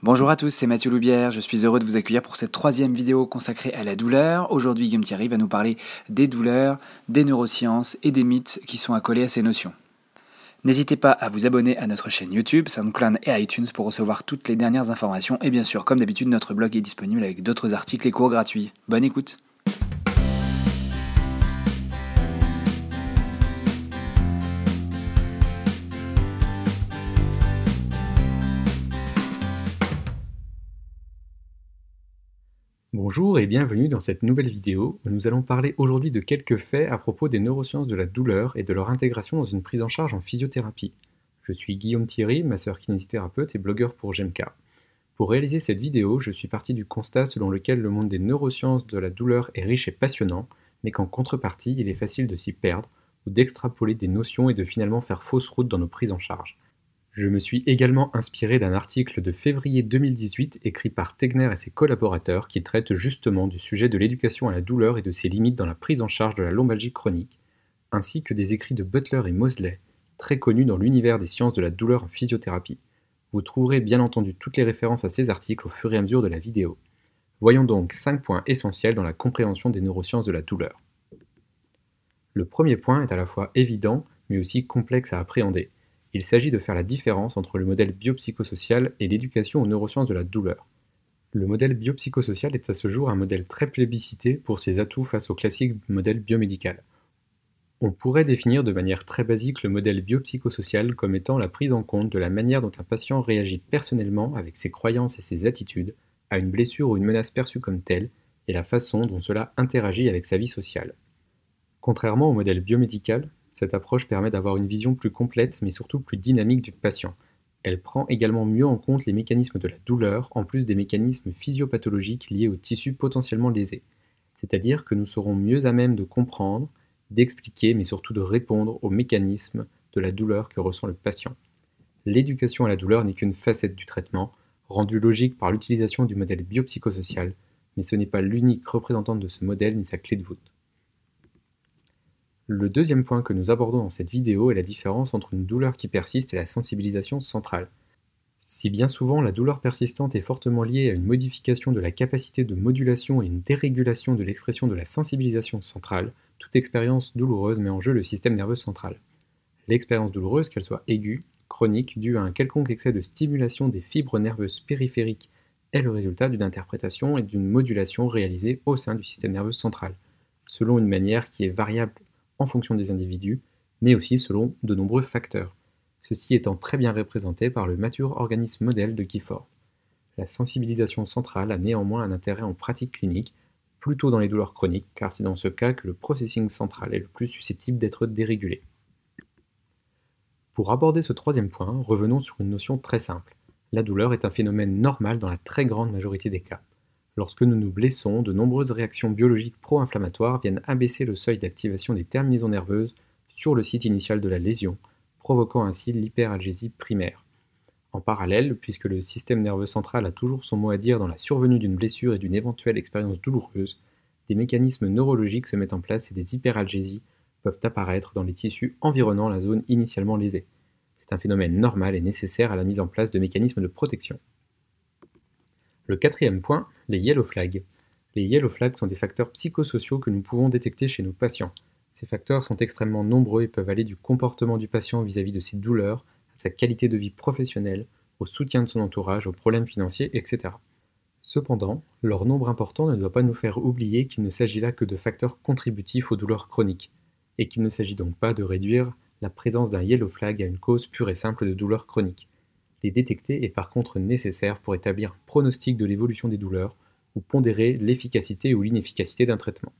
Bonjour à tous, c'est Mathieu Loubière, je suis heureux de vous accueillir pour cette troisième vidéo consacrée à la douleur. Aujourd'hui, Guillaume Thierry va nous parler des douleurs, des neurosciences et des mythes qui sont accolés à ces notions. N'hésitez pas à vous abonner à notre chaîne YouTube, SoundCloud et iTunes pour recevoir toutes les dernières informations et bien sûr, comme d'habitude, notre blog est disponible avec d'autres articles et cours gratuits. Bonne écoute Bonjour et bienvenue dans cette nouvelle vidéo où nous allons parler aujourd'hui de quelques faits à propos des neurosciences de la douleur et de leur intégration dans une prise en charge en physiothérapie. Je suis Guillaume Thierry, masseur kinésithérapeute et blogueur pour GEMK. Pour réaliser cette vidéo, je suis parti du constat selon lequel le monde des neurosciences de la douleur est riche et passionnant, mais qu'en contrepartie, il est facile de s'y perdre ou d'extrapoler des notions et de finalement faire fausse route dans nos prises en charge. Je me suis également inspiré d'un article de février 2018 écrit par Tegner et ses collaborateurs qui traite justement du sujet de l'éducation à la douleur et de ses limites dans la prise en charge de la lombalgie chronique, ainsi que des écrits de Butler et Mosley, très connus dans l'univers des sciences de la douleur en physiothérapie. Vous trouverez bien entendu toutes les références à ces articles au fur et à mesure de la vidéo. Voyons donc 5 points essentiels dans la compréhension des neurosciences de la douleur. Le premier point est à la fois évident mais aussi complexe à appréhender. Il s'agit de faire la différence entre le modèle biopsychosocial et l'éducation aux neurosciences de la douleur. Le modèle biopsychosocial est à ce jour un modèle très plébiscité pour ses atouts face au classique modèle biomédical. On pourrait définir de manière très basique le modèle biopsychosocial comme étant la prise en compte de la manière dont un patient réagit personnellement avec ses croyances et ses attitudes à une blessure ou une menace perçue comme telle et la façon dont cela interagit avec sa vie sociale. Contrairement au modèle biomédical, cette approche permet d'avoir une vision plus complète mais surtout plus dynamique du patient. Elle prend également mieux en compte les mécanismes de la douleur en plus des mécanismes physiopathologiques liés aux tissus potentiellement lésés. C'est-à-dire que nous serons mieux à même de comprendre, d'expliquer mais surtout de répondre aux mécanismes de la douleur que ressent le patient. L'éducation à la douleur n'est qu'une facette du traitement, rendue logique par l'utilisation du modèle biopsychosocial, mais ce n'est pas l'unique représentante de ce modèle ni sa clé de voûte. Le deuxième point que nous abordons dans cette vidéo est la différence entre une douleur qui persiste et la sensibilisation centrale. Si bien souvent la douleur persistante est fortement liée à une modification de la capacité de modulation et une dérégulation de l'expression de la sensibilisation centrale, toute expérience douloureuse met en jeu le système nerveux central. L'expérience douloureuse, qu'elle soit aiguë, chronique, due à un quelconque excès de stimulation des fibres nerveuses périphériques, est le résultat d'une interprétation et d'une modulation réalisée au sein du système nerveux central, selon une manière qui est variable en fonction des individus, mais aussi selon de nombreux facteurs, ceci étant très bien représenté par le mature organisme modèle de Gifford. La sensibilisation centrale a néanmoins un intérêt en pratique clinique, plutôt dans les douleurs chroniques, car c'est dans ce cas que le processing central est le plus susceptible d'être dérégulé. Pour aborder ce troisième point, revenons sur une notion très simple. La douleur est un phénomène normal dans la très grande majorité des cas. Lorsque nous nous blessons, de nombreuses réactions biologiques pro-inflammatoires viennent abaisser le seuil d'activation des terminaisons nerveuses sur le site initial de la lésion, provoquant ainsi l'hyperalgésie primaire. En parallèle, puisque le système nerveux central a toujours son mot à dire dans la survenue d'une blessure et d'une éventuelle expérience douloureuse, des mécanismes neurologiques se mettent en place et des hyperalgésies peuvent apparaître dans les tissus environnant la zone initialement lésée. C'est un phénomène normal et nécessaire à la mise en place de mécanismes de protection. Le quatrième point, les yellow flags. Les yellow flags sont des facteurs psychosociaux que nous pouvons détecter chez nos patients. Ces facteurs sont extrêmement nombreux et peuvent aller du comportement du patient vis-à-vis de ses douleurs, à sa qualité de vie professionnelle, au soutien de son entourage, aux problèmes financiers, etc. Cependant, leur nombre important ne doit pas nous faire oublier qu'il ne s'agit là que de facteurs contributifs aux douleurs chroniques, et qu'il ne s'agit donc pas de réduire la présence d'un yellow flag à une cause pure et simple de douleurs chroniques. Les détecter est par contre nécessaire pour établir un pronostic de l'évolution des douleurs ou pondérer l'efficacité ou l'inefficacité d'un traitement.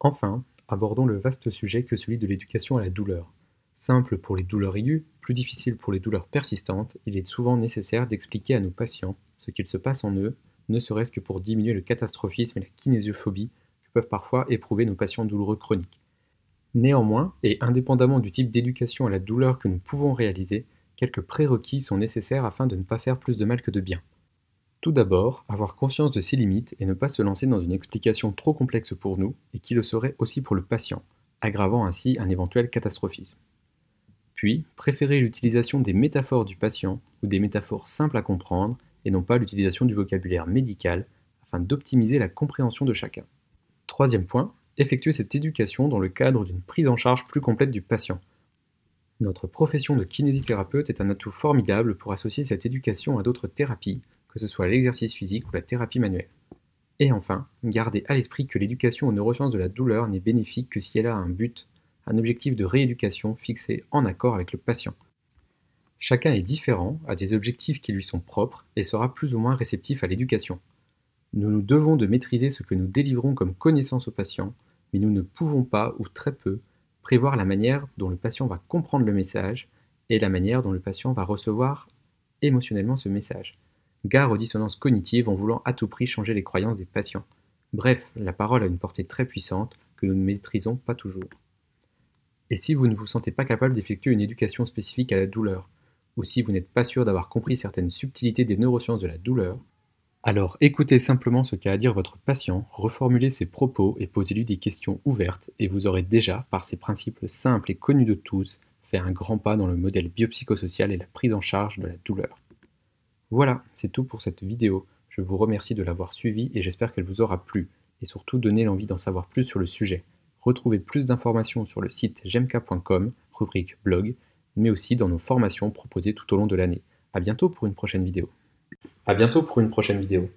Enfin, abordons le vaste sujet que celui de l'éducation à la douleur. Simple pour les douleurs aiguës, plus difficile pour les douleurs persistantes, il est souvent nécessaire d'expliquer à nos patients ce qu'il se passe en eux, ne serait-ce que pour diminuer le catastrophisme et la kinésiophobie que peuvent parfois éprouver nos patients douloureux chroniques. Néanmoins, et indépendamment du type d'éducation à la douleur que nous pouvons réaliser, quelques prérequis sont nécessaires afin de ne pas faire plus de mal que de bien. Tout d'abord, avoir conscience de ses limites et ne pas se lancer dans une explication trop complexe pour nous et qui le serait aussi pour le patient, aggravant ainsi un éventuel catastrophisme. Puis, préférer l'utilisation des métaphores du patient ou des métaphores simples à comprendre et non pas l'utilisation du vocabulaire médical afin d'optimiser la compréhension de chacun. Troisième point, effectuer cette éducation dans le cadre d'une prise en charge plus complète du patient. Notre profession de kinésithérapeute est un atout formidable pour associer cette éducation à d'autres thérapies, que ce soit l'exercice physique ou la thérapie manuelle. Et enfin, garder à l'esprit que l'éducation aux neurosciences de la douleur n'est bénéfique que si elle a un but, un objectif de rééducation fixé en accord avec le patient. Chacun est différent, a des objectifs qui lui sont propres et sera plus ou moins réceptif à l'éducation. Nous nous devons de maîtriser ce que nous délivrons comme connaissance au patient, mais nous ne pouvons pas, ou très peu, prévoir la manière dont le patient va comprendre le message et la manière dont le patient va recevoir émotionnellement ce message. Gare aux dissonances cognitives en voulant à tout prix changer les croyances des patients. Bref, la parole a une portée très puissante que nous ne maîtrisons pas toujours. Et si vous ne vous sentez pas capable d'effectuer une éducation spécifique à la douleur, ou si vous n'êtes pas sûr d'avoir compris certaines subtilités des neurosciences de la douleur, alors écoutez simplement ce qu'a à dire votre patient, reformulez ses propos et posez-lui des questions ouvertes et vous aurez déjà, par ces principes simples et connus de tous, fait un grand pas dans le modèle biopsychosocial et la prise en charge de la douleur. Voilà, c'est tout pour cette vidéo. Je vous remercie de l'avoir suivie et j'espère qu'elle vous aura plu et surtout donné l'envie d'en savoir plus sur le sujet. Retrouvez plus d'informations sur le site gemka.com, rubrique blog, mais aussi dans nos formations proposées tout au long de l'année. A bientôt pour une prochaine vidéo. À bientôt pour une prochaine vidéo.